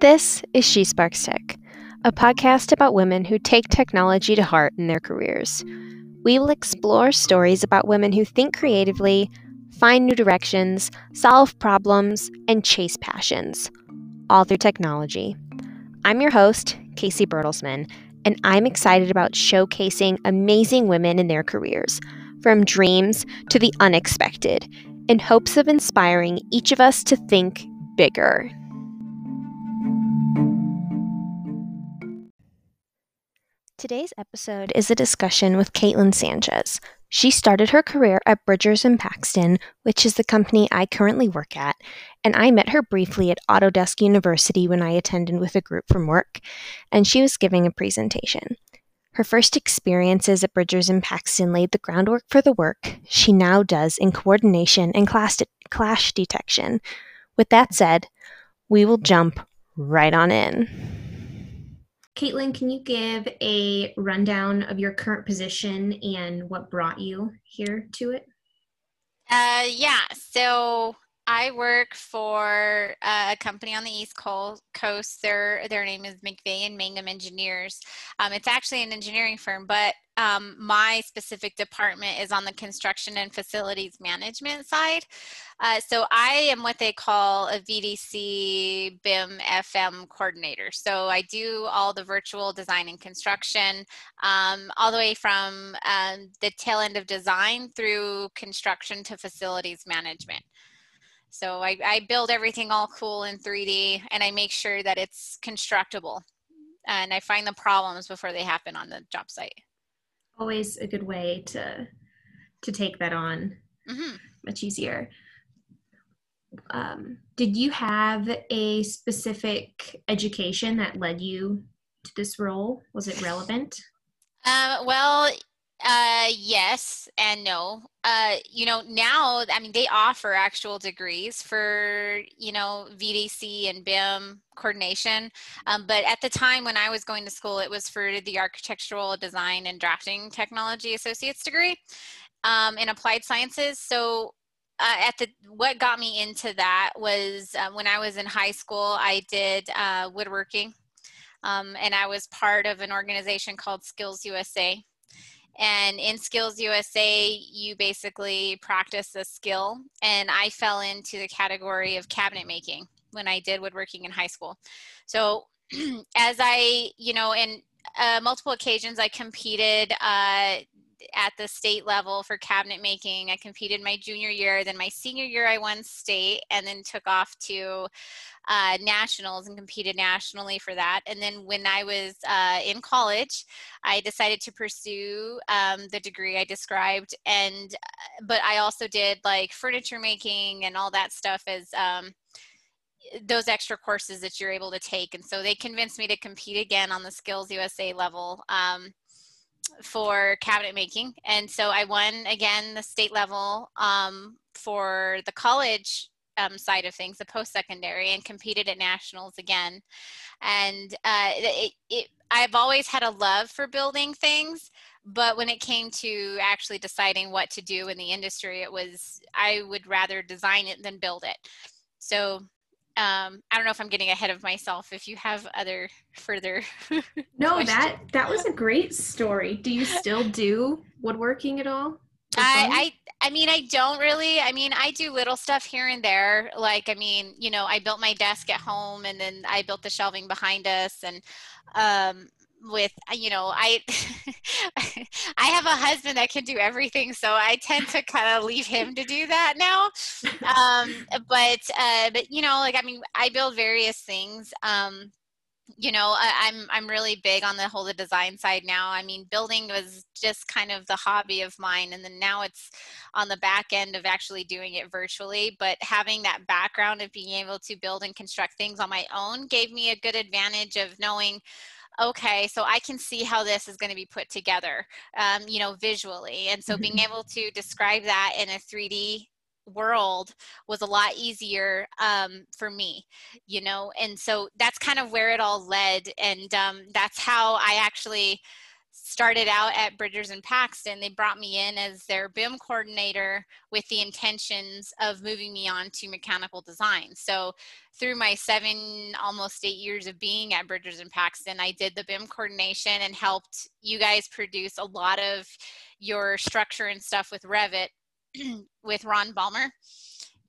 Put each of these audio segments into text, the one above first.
This is She Sparks Tech, a podcast about women who take technology to heart in their careers. We will explore stories about women who think creatively, find new directions, solve problems, and chase passions, all through technology. I'm your host, Casey Bertelsman, and I'm excited about showcasing amazing women in their careers, from dreams to the unexpected, in hopes of inspiring each of us to think bigger. Today's episode is a discussion with Katelyn Sanchez. She started her career at Bridgers and Paxton, which is the company I currently work at, and I met her briefly at Autodesk University when I attended with a group from work, and she was giving a presentation. Her first experiences at Bridgers and Paxton laid the groundwork for the work she now does in coordination and class, de- clash detection. With that said, we will jump right on in. Katelyn, can you give a rundown of your current position and what brought you here to it? Uh, yeah, so I work for a company on the East Coast. Their their name is McVeigh and Mangum Engineers. Um, it's actually an engineering firm, but um, my specific department is on the construction and facilities management side. Uh, so I am what they call a VDC BIM FM coordinator. So I do all the virtual design and construction, um, all the way from um, the tail end of design through construction to facilities management. So I, I build everything all cool in 3D and I make sure that it's constructible and I find the problems before they happen on the job site. Always a good way to to take that on. Mm-hmm. Much easier. Um, did you have a specific education that led you to this role? Was it relevant? Uh, well, uh, yes and no. Uh, you know, now, I mean, they offer actual degrees for, you know, VDC and BIM coordination. Um, but at the time when I was going to school, it was for the architectural design and drafting technology associate's degree um, in applied sciences. So uh, at the what got me into that was uh, when I was in high school, I did uh, woodworking. Um, and I was part of an organization called Skills USA and in Skills USA, you basically practice a skill. And I fell into the category of cabinet making when I did woodworking in high school. So as I, you know, in uh, multiple occasions, I competed uh, at the state level for cabinet making. I competed my junior year. Then my senior year, I won state and then took off to uh, nationals and competed nationally for that. And then when I was uh, in college, I decided to pursue um, the degree I described. And uh, but I also did like furniture making and all that stuff as um, those extra courses that you're able to take. And so they convinced me to compete again on the Skills USA level. Um, for cabinet making. And so I won again the state level um, for the college um, side of things, the post secondary, and competed at nationals again. And uh, it, it, I've always had a love for building things, but when it came to actually deciding what to do in the industry, it was I would rather design it than build it. So um, I don't know if I'm getting ahead of myself. If you have other further, no, that that was a great story. Do you still do woodworking at all? I, I I mean I don't really. I mean I do little stuff here and there. Like I mean, you know, I built my desk at home and then I built the shelving behind us and um with you know i i have a husband that can do everything so i tend to kind of leave him to do that now. Um but uh but you know like i mean i build various things um you know I, am I'm, I'm really big on the whole the design side now. I mean building was just kind of the hobby of mine and then now it's on the back end of actually doing it virtually but having that background of being able to build and construct things on my own gave me a good advantage of knowing okay, so I can see how this is going to be put together, um, you know, visually. And so mm-hmm. being able to describe that in a 3D world was a lot easier um, for me, you know, and so that's kind of where it all led. And um, that's how I actually started out at Bridgers and Paxton, they brought me in as their BIM coordinator with the intentions of moving me on to mechanical design. So through my seven, almost eight years of being at Bridgers and Paxton, I did the BIM coordination and helped you guys produce a lot of your structure and stuff with Revit with Ron Balmer.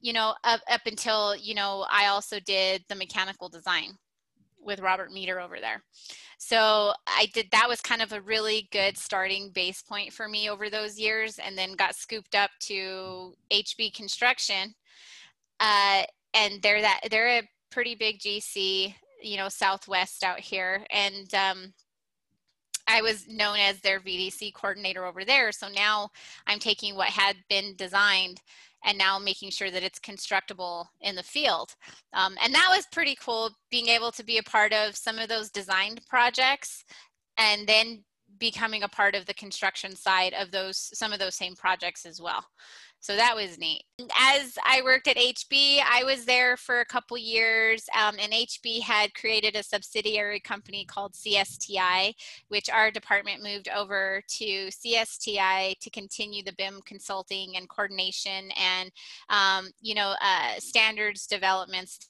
You know, up, up until, you know, I also did the mechanical design with Robert Meter over there. So I did that was kind of a really good starting base point for me over those years, and then got scooped up to HB Construction, uh, and they're that they're a pretty big GC, you know, Southwest out here, and um, I was known as their VDC coordinator over there. So now I'm taking what had been designed and now making sure that it's constructible in the field. Um, and that was pretty cool being able to be a part of some of those designed projects and then becoming a part of the construction side of those some of those same projects as well so that was neat. As i worked at hb i was there for a couple years um, and hb had created a subsidiary company called csti which our department moved over to csti to continue the bim consulting and coordination and um, you know uh, standards developments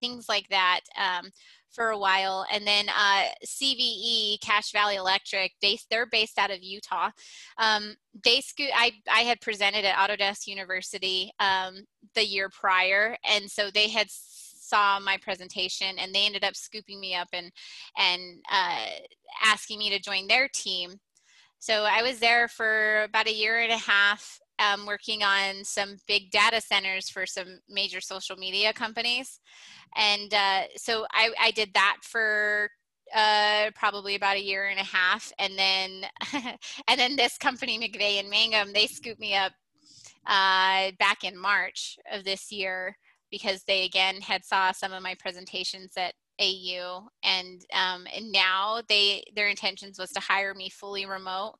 things like that um, for a while. And then uh, CVE, Cache Valley Electric, they, they're based out of Utah. Um, they sco- I, I had presented at Autodesk University um, the year prior, and so they had saw my presentation and they ended up scooping me up and and uh, asking me to join their team. So I was there for about a year and a half, um, working on some big data centers for some major social media companies. And uh, so I, I did that for uh, probably about a year and a half, and then and then this company McVeigh and Mangum they scooped me up uh, back in March of this year because they again had saw some of my presentations at AU and um, and now they their intentions was to hire me fully remote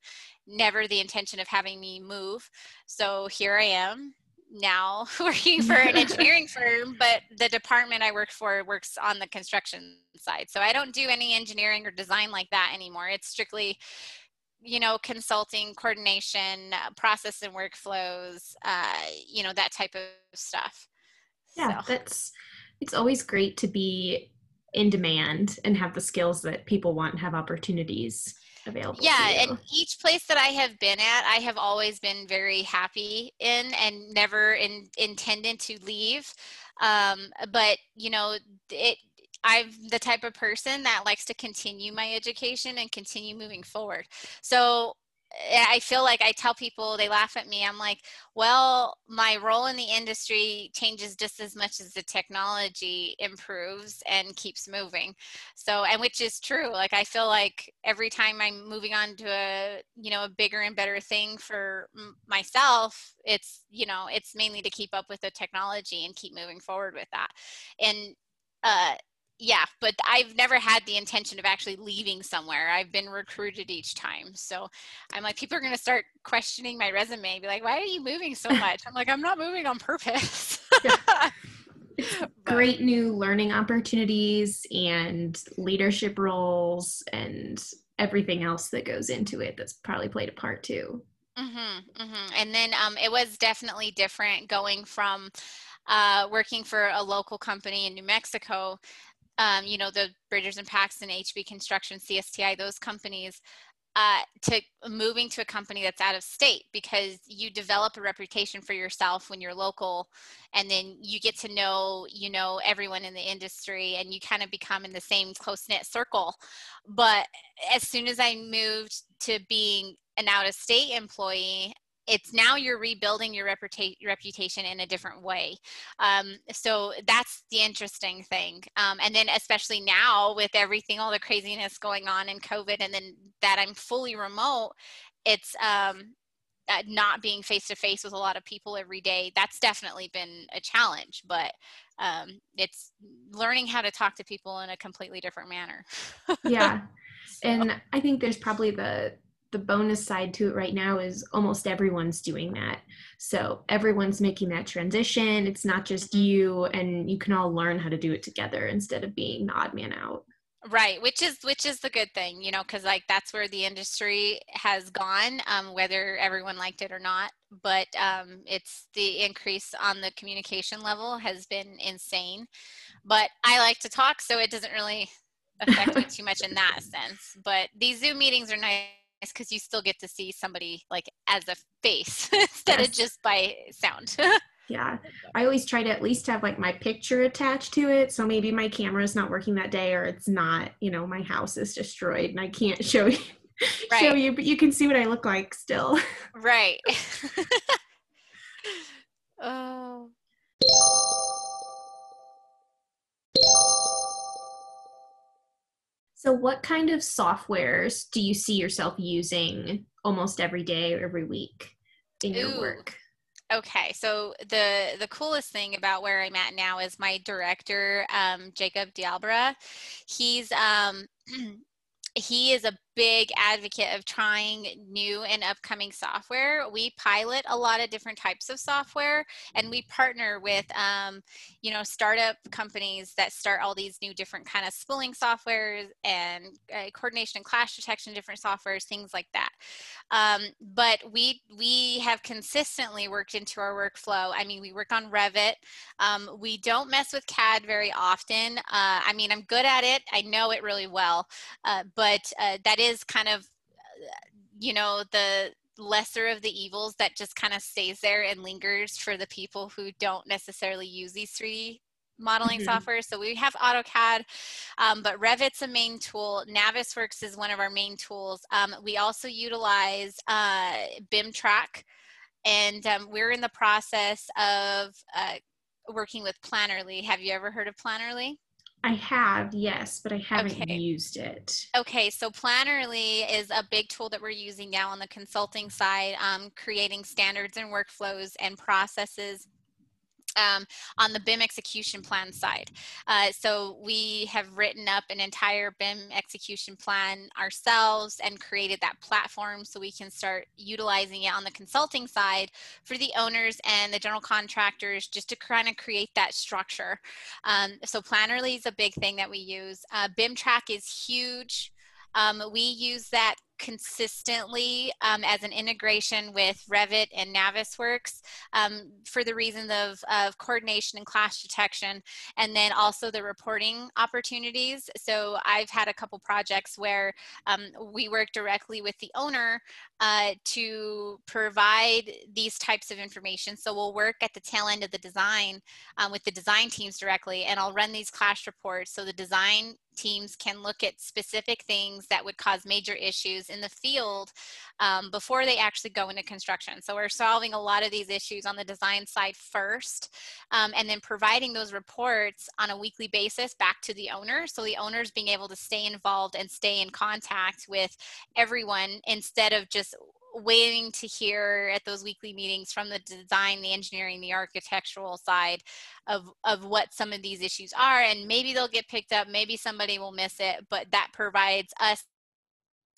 never the intention of having me move so here I am now working for an engineering firm, but the department I work for works on the construction side. So I don't do any engineering or design like that anymore. It's strictly, you know, consulting, coordination, uh, process and workflows, uh, you know, that type of stuff. Yeah, so. that's, it's always great to be in demand and have the skills that people want and have opportunities available. Yeah, and each place that I have been at, I have always been very happy in and never in, intended to leave. Um, but you know, it. I'm the type of person that likes to continue my education and continue moving forward. So I feel like I tell people, they laugh at me. I'm like, well, my role in the industry changes just as much as the technology improves and keeps moving. So, and which is true. Like, I feel like every time I'm moving on to a, you know, a bigger and better thing for m- myself, it's, you know, it's mainly to keep up with the technology and keep moving forward with that. And, uh, yeah, but I've never had the intention of actually leaving somewhere. I've been recruited each time. So I'm like, people are going to start questioning my resume, be like, why are you moving so much? I'm like, I'm not moving on purpose. Great new learning opportunities and leadership roles and everything else that goes into it that's probably played a part too. Mm-hmm, mm-hmm. And then um, it was definitely different going from uh, working for a local company in New Mexico um, you know, the Bridgers and Paxton, HB Construction, CSTI, those companies, uh, to moving to a company that's out of state because you develop a reputation for yourself when you're local and then you get to know you know everyone in the industry and you kind of become in the same close-knit circle. But as soon as i moved to being an out of state employee it's now you're rebuilding your reputa- reputation in a different way. Um, so that's the interesting thing. Um, and then, especially now with everything, all the craziness going on in COVID, and then that I'm fully remote, it's um, uh, not being face to face with a lot of people every day. That's definitely been a challenge, but um, it's learning how to talk to people in a completely different manner. yeah. So. And I think there's probably the the bonus side to it right now is almost everyone's doing that. So everyone's making that transition. It's not just you, and you can all learn how to do it together instead of being the odd man out. Right, which is which is the good thing, you know, because like that's where the industry has gone, um, whether everyone liked it or not. But um, it's the increase on the communication level has been insane. But I like to talk, so it doesn't really affect me too much in that sense. But these Zoom meetings are nice because you still get to see somebody like as a face instead yes. of just by sound. Yeah. I always try to at least have like my picture attached to it. So maybe my camera is not working that day or it's not, you know, my house is destroyed and I can't show you right. show you, but you can see what I look like still. Right. oh. So what kind of softwares do you see yourself using almost every day or every week in Ooh. your work? Okay, so the the coolest thing about where I'm at now is my director, um, Jacob Dialbra. He's um, he is a big advocate of trying new and upcoming software. We pilot a lot of different types of software, and we partner with, um, you know, startup companies that start all these new different kind of spooling softwares and uh, coordination and clash detection, different softwares, things like that. Um, but we we have consistently worked into our workflow. I mean, we work on Revit. Um, we don't mess with CAD very often. Uh, I mean, I'm good at it. I know it really well, uh, but uh, that is is kind of you know the lesser of the evils that just kind of stays there and lingers for the people who don't necessarily use these 3D modeling mm-hmm. software. So we have AutoCAD, um, but Revit's a main tool. Navisworks is one of our main tools. Um, we also utilize uh, BIMTrack, and um, we're in the process of uh, working with Plannerly. Have you ever heard of Plannerly? I have, yes, but I haven't okay. used it. Okay, so Plannerly is a big tool that we're using now on the consulting side, um, creating standards and workflows and processes um, on the BIM execution plan side. Uh, so we have written up an entire BIM execution plan ourselves and created that platform so we can start utilizing it on the consulting side for the owners and the general contractors just to kind of create that structure. Um, so Plannerly is a big thing that we use. Uh, BIMTrack is huge. Um, we use that consistently um, as an integration with Revit and Navisworks um, for the reasons of, of coordination and clash detection, and then also the reporting opportunities. So I've had a couple projects where um, we work directly with the owner uh, to provide these types of information. So we'll work at the tail end of the design um, with the design teams directly, and I'll run these clash reports so the design teams can look at specific things that would cause major issues in the field um, before they actually go into construction. So we're solving a lot of these issues on the design side first, um, and then providing those reports on a weekly basis back to the owner. So the owners being able to stay involved and stay in contact with everyone instead of just waiting to hear at those weekly meetings from the design, the engineering, the architectural side of, of what some of these issues are. And maybe they'll get picked up, maybe somebody will miss it, but that provides us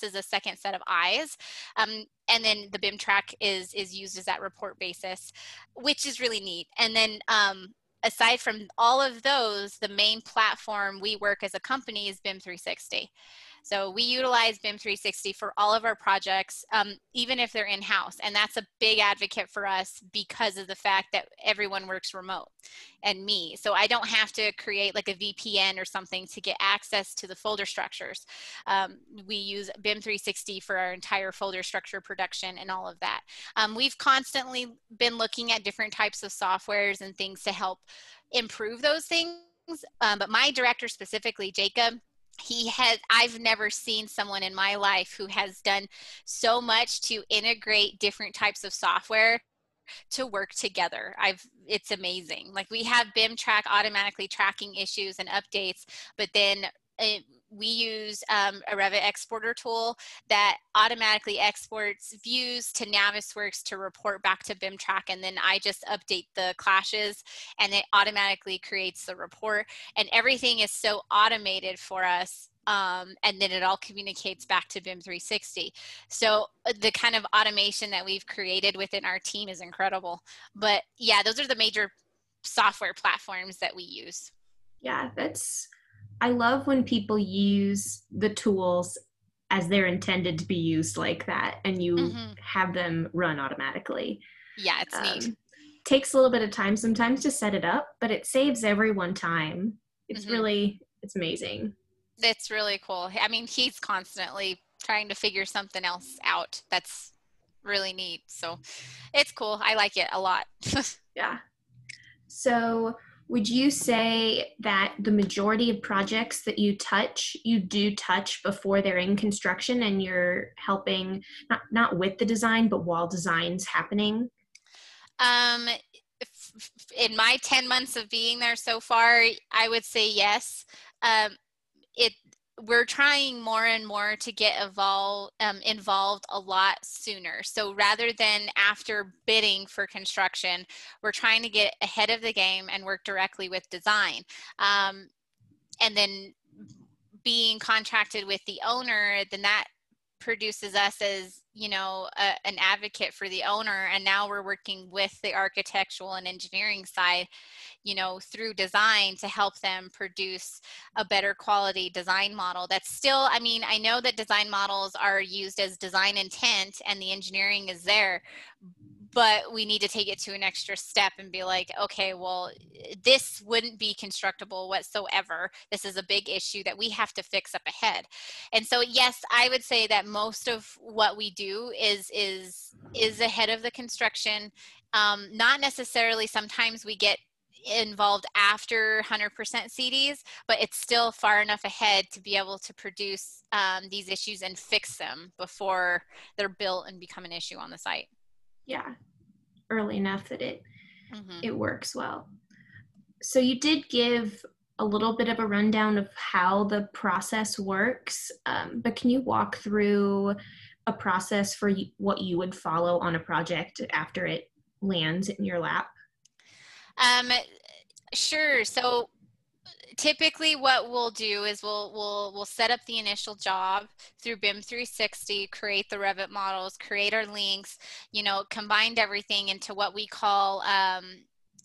as a second set of eyes. Um, and then the BIM track is, is used as that report basis, which is really neat. And then um, aside from all of those, the main platform we work as a company is BIM 360. So we utilize BIM 360 for all of our projects, um, even if they're in-house. And that's a big advocate for us because of the fact that everyone works remote and me. So I don't have to create like a VPN or something to get access to the folder structures. Um, we use BIM 360 for our entire folder structure production and all of that. Um, we've constantly been looking at different types of softwares and things to help improve those things. Um, but my director specifically, Jacob, he has i've never seen someone in my life who has done so much to integrate different types of software to work together. I've it's amazing. Like we have BIMTrack automatically tracking issues and updates but then it, we use um, a Revit exporter tool that automatically exports views to Navisworks to report back to BIMTrack, and then I just update the clashes, and it automatically creates the report. And everything is so automated for us um, and then it all communicates back to BIM 360. So uh, the kind of automation that we've created within our team is incredible. But yeah, those are the major software platforms that we use. Yeah, that's I love when people use the tools as they're intended to be used like that and you mm-hmm. have them run automatically. Yeah, it's um, neat. Takes a little bit of time sometimes to set it up, but it saves everyone time. It's mm-hmm. really it's amazing. It's really cool. I mean, he's constantly trying to figure something else out. That's really neat. So it's cool. I like it a lot. yeah. So would you say that the majority of projects that you touch you do touch before they're in construction and you're helping not not with the design but while design's happening? Um in my 10 months of being there so far i would say yes. Um we're trying more and more to get evolve, um, involved a lot sooner. So rather than after bidding for construction, we're trying to get ahead of the game and work directly with design. Um, and then being contracted with the owner, then that produces us as you know a, an advocate for the owner and now we're working with the architectural and engineering side you know through design to help them produce a better quality design model that's still i mean i know that design models are used as design intent and the engineering is there but we need to take it to an extra step and be like okay well this wouldn't be constructible whatsoever. This is a big issue that we have to fix up ahead. And so yes i would say that most of what we do is is is ahead of the construction. Um, not necessarily sometimes we get involved after 100% CDs, but it's still far enough ahead to be able to produce um, these issues and fix them before they're built and become an issue on the site yeah early enough that it mm-hmm. it works well. So you did give a little bit of a rundown of how the process works um, but can you walk through a process for what you would follow on a project after it lands in your lap? Um, sure. So typically what we'll do is we'll we'll we'll set up the initial job through BIM 360, create the Revit models, create our links, you know, combined everything into what we call um,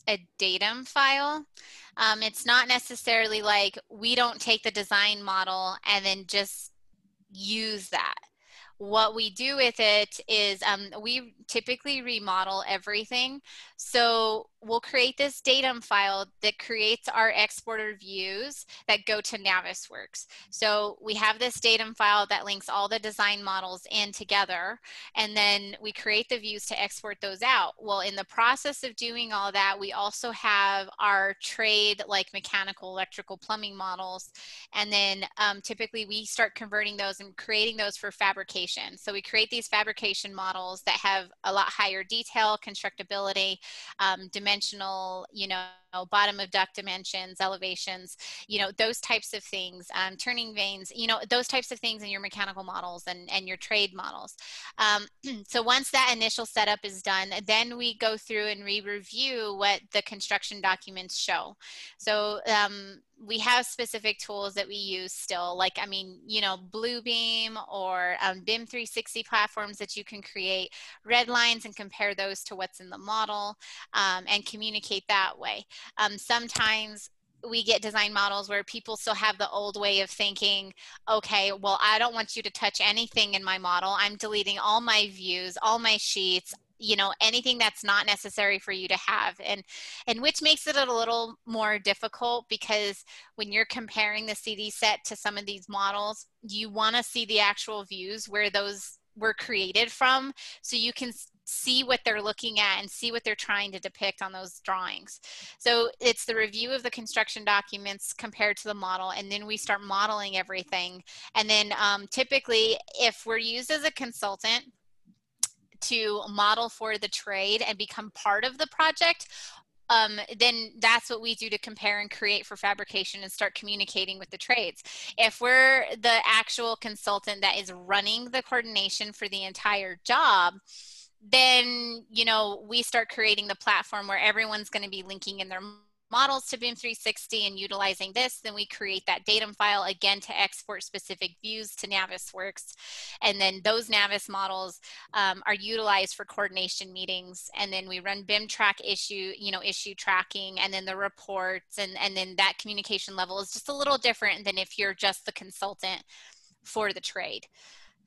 a datum file. Um, it's not necessarily like we don't take the design model and then just use that what we do with it is um, we typically remodel everything. So we'll create this datum file that creates our exporter views that go to Navisworks. So we have this datum file that links all the design models in together, and then we create the views to export those out. Well, in the process of doing all that, we also have our trade like mechanical, electrical, plumbing models, and then um, typically we start converting those and creating those for fabrication. So we create these fabrication models that have a lot higher detail, constructability, um, dimensional, you know, bottom of duct dimensions, elevations, you know, those types of things, um, turning vanes, you know, those types of things in your mechanical models and, and your trade models. Um, so once that initial setup is done, then we go through and re-review what the construction documents show. So um, we have specific tools that we use still, like, I mean, you know, Bluebeam or um, BIM 360 platforms that you can create red lines and compare those to what's in the model um, and communicate that way. Um, sometimes we get design models where people still have the old way of thinking okay well i don't want you to touch anything in my model. I'm deleting all my views all my sheets you know anything that's not necessary for you to have. And and which makes it a little more difficult because when you're comparing the cd set to some of these models you want to see the actual views where those were created from. So you can see what they're looking at and see what they're trying to depict on those drawings. So it's the review of the construction documents compared to the model, and then we start modeling everything. And then um, typically, if we're used as a consultant, to model for the trade and become part of the project, um, then that's what we do to compare and create for fabrication and start communicating with the trades. If we're the actual consultant that is running the coordination for the entire job, then you know we start creating the platform where everyone's going to be linking in their models to BIM 360 and utilizing this, then we create that datum file again to export specific views to Navisworks. And then those Navis models um, are utilized for coordination meetings. And then we run BIM track issue, you know, issue tracking and then the reports and, and then that communication level is just a little different than if you're just the consultant for the trade.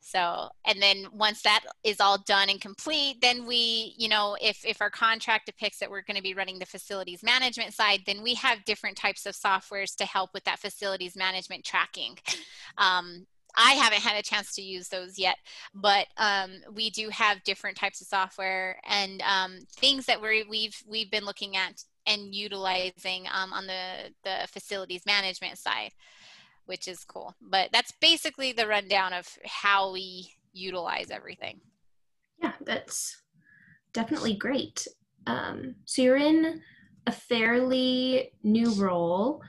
So, and then once that is all done and complete, then we, you know, if, if our contract depicts that we're going to be running the facilities management side, then we have different types of softwares to help with that facilities management tracking. Um, I haven't had a chance to use those yet, but um, we do have different types of software and um, things that we're we've we've been looking at and utilizing um, on the the facilities management side which is cool. But that's basically the rundown of how we utilize everything. Yeah, that's definitely great. Um, so you're in a fairly new role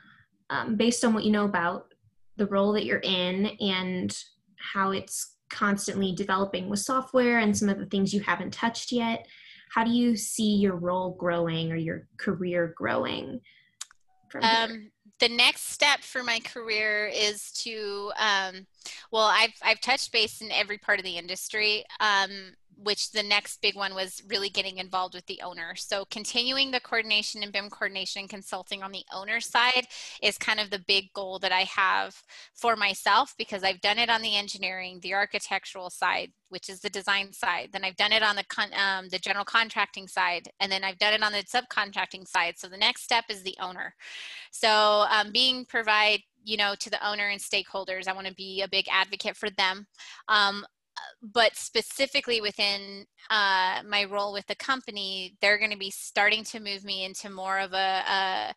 um, based on what you know about the role that you're in and how it's constantly developing with software and some of the things you haven't touched yet. How do you see your role growing or your career growing? from um, the next step for my career is to um, well I've, I've touched base in every part of the industry um, which the next big one was really getting involved with the owner. So continuing the coordination and BIM coordination consulting on the owner side is kind of the big goal that I have for myself because I've done it on the engineering, the architectural side, which is the design side. Then I've done it on the con- um, the general contracting side, and then I've done it on the subcontracting side. So the next step is the owner. So um, being provide you know to the owner and stakeholders i want to be a big advocate for them um, but specifically within uh, my role with the company, they're going to be starting to move me into more of a, a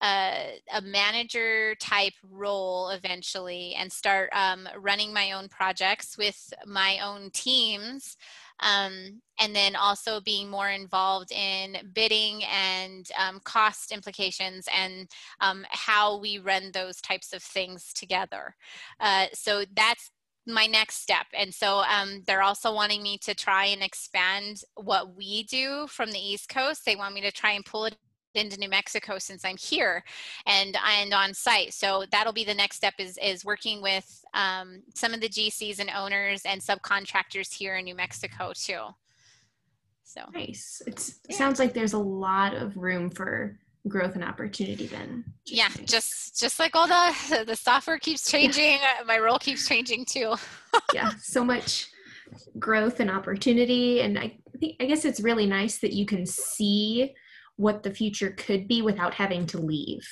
a, a, manager type role eventually and start um, running my own projects with my own teams um, and then also being more involved in bidding and um, cost implications and um, how we run those types of things together. Uh, so that's my next step. And so um, they're also wanting me to try and expand what we do from the East Coast. They want me to try and pull it into New Mexico since I'm here and and on site. So that'll be the next step is is working with um, some of the GCs and owners and subcontractors here in New Mexico too. So nice. It's, it sounds like there's a lot of room for growth and opportunity then yeah just just like all the the software keeps changing yeah. my role keeps changing too. Yeah so much growth and opportunity and i think i guess it's really nice that you can see what the future could be without having to leave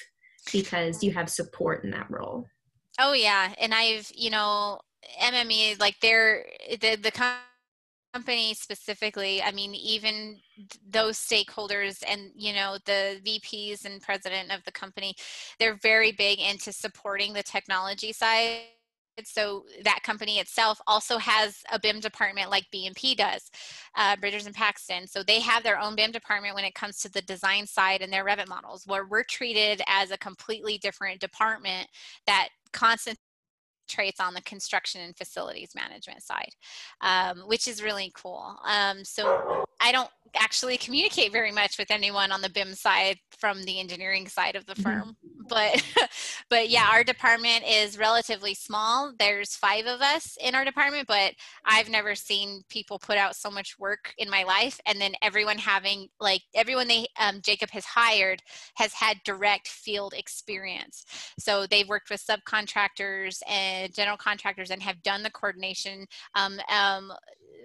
because you have support in that role. Oh yeah and i've you know mme like they're the the company specifically i mean even those stakeholders and you know the vps and president of the company they're very big into supporting the technology side so that company itself also has a BIM department like BMP does, uh, Bridgers and Paxton. So they have their own BIM department when it comes to the design side and their Revit models, where we're treated as a completely different department that constantly traits on the construction and facilities management side, um, which is really cool. Um, so I don't actually communicate very much with anyone on the BIM side from the engineering side of the mm-hmm. firm. But but yeah, our department is relatively small. There's five of us in our department, but I've never seen people put out so much work in my life. And then everyone having like everyone they um, Jacob has hired has had direct field experience. So they've worked with subcontractors and general contractors and have done the coordination. Um, um,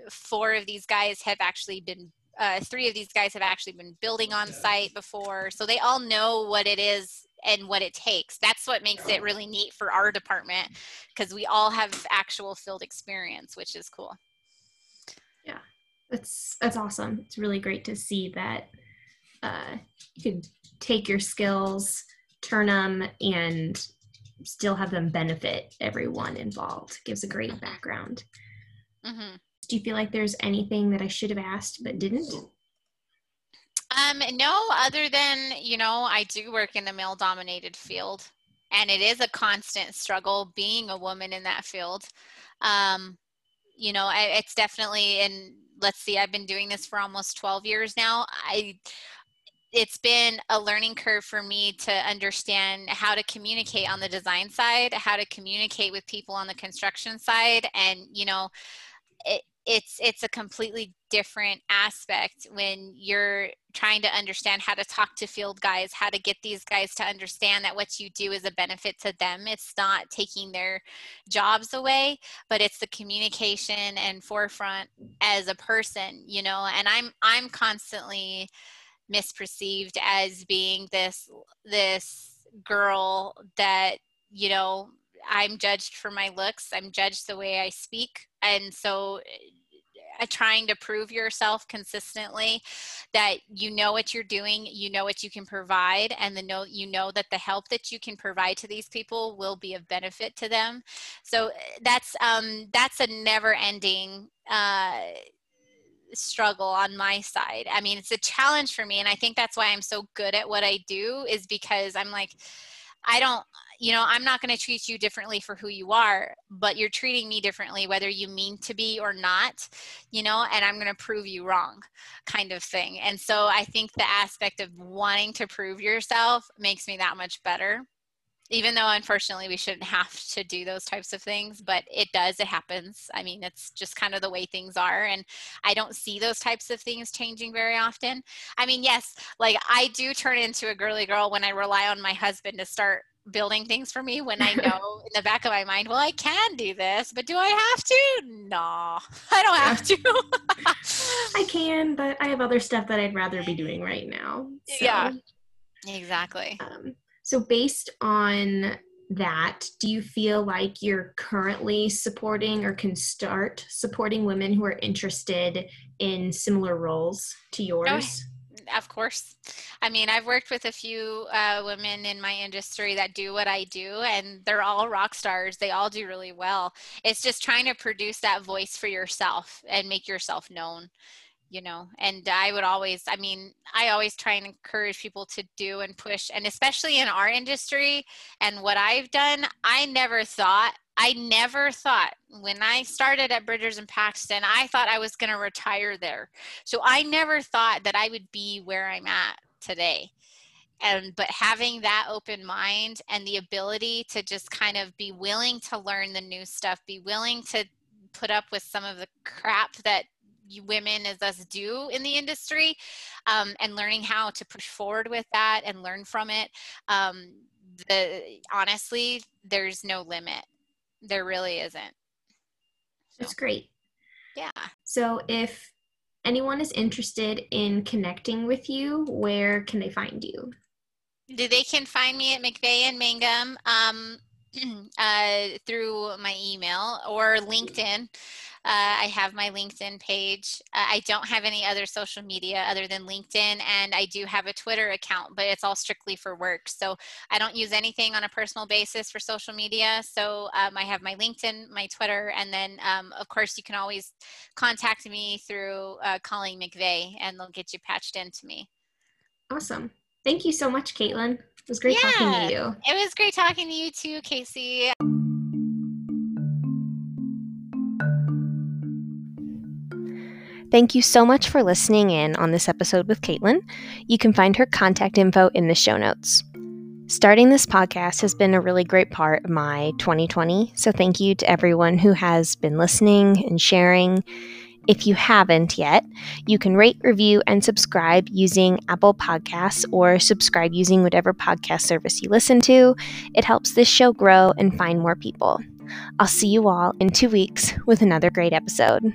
four of these guys have actually been uh, three of these guys have actually been building on site before so they all know what it is and what it takes. That's what makes it really neat for our department because we all have actual field experience which is cool. Yeah that's that's awesome. It's really great to see that uh, you can take your skills turn them and still have them benefit everyone involved. Gives a great background. Mm-hmm. Do you feel like there's anything that I should have asked but didn't? Um, no, other than, you know, I do work in the male dominated field and it is a constant struggle being a woman in that field. Um, you know, I, it's definitely, and let's see, I've been doing this for almost 12 years now. I, it's been a learning curve for me to understand how to communicate on the design side, how to communicate with people on the construction side, and you know, it, it's it's a completely different aspect when you're trying to understand how to talk to field guys how to get these guys to understand that what you do is a benefit to them. It's not taking their jobs away but it's the communication and forefront as a person you know and i'm i'm constantly misperceived as being this this girl that you know i'm judged for my looks i'm judged the way i speak and so uh, trying to prove yourself consistently that you know what you're doing you know what you can provide and the know you know that the help that you can provide to these people will be of benefit to them so uh, that's um that's a never ending uh struggle on my side. I mean, it's a challenge for me. And I think that's why I'm so good at what I do, is because I'm like, I don't, you know, I'm not going to treat you differently for who you are, but you're treating me differently, whether you mean to be or not, you know, and I'm going to prove you wrong kind of thing. And so I think the aspect of wanting to prove yourself makes me that much better even though unfortunately we shouldn't have to do those types of things but it does it happens i mean it's just kind of the way things are and i don't see those types of things changing very often i mean yes like i do turn into a girly girl when i rely on my husband to start building things for me when I know in the back of my mind, well, I can do this, but do I have to? No, I don't have to. I can, but I have other stuff that I'd rather be doing right now. So, yeah, exactly. Um, so, based on that, do you feel like you're currently supporting or can start supporting women who are interested in similar roles to yours? Of course. I mean, I've worked with a few uh, women in my industry that do what I do, and they're all rock stars. They all do really well. It's just trying to produce that voice for yourself and make yourself known you know and i would always i mean i always try and encourage people to do and push and especially in our industry and what i've done i never thought i never thought when i started at bridgers and paxton i thought i was going to retire there. So i never thought that i would be where i'm at today. And but having that open mind and the ability to just kind of be willing to learn the new stuff be willing to put up with some of the crap that women as us do in the industry um, and learning how to push forward with that and learn from it um, the honestly there's no limit there really isn't. That's great. yeah. So if anyone is interested in connecting with you where can they find you? They can find me at mcveigh and mangum um, uh, through my email or linkedin uh, I have my LinkedIn page. Uh, I don't have any other social media other than LinkedIn, and I do have a Twitter account, but it's all strictly for work. So I don't use anything on a personal basis for social media. So um, I have my LinkedIn, my Twitter, and then um, of course you can always contact me through uh, calling McVeigh, and they'll get you patched into me. Awesome. Thank you so much, Katelyn. It was great yeah, talking to you. It was great talking to you too, Casey. Thank you so much for listening in on this episode with Katelyn. You can find her contact info in the show notes. Starting this podcast has been a really great part of my 2020, so thank you to everyone who has been listening and sharing. If you haven't yet, you can rate, review, and subscribe using Apple Podcasts or subscribe using whatever podcast service you listen to. It helps this show grow and find more people. I'll see you all in two weeks with another great episode.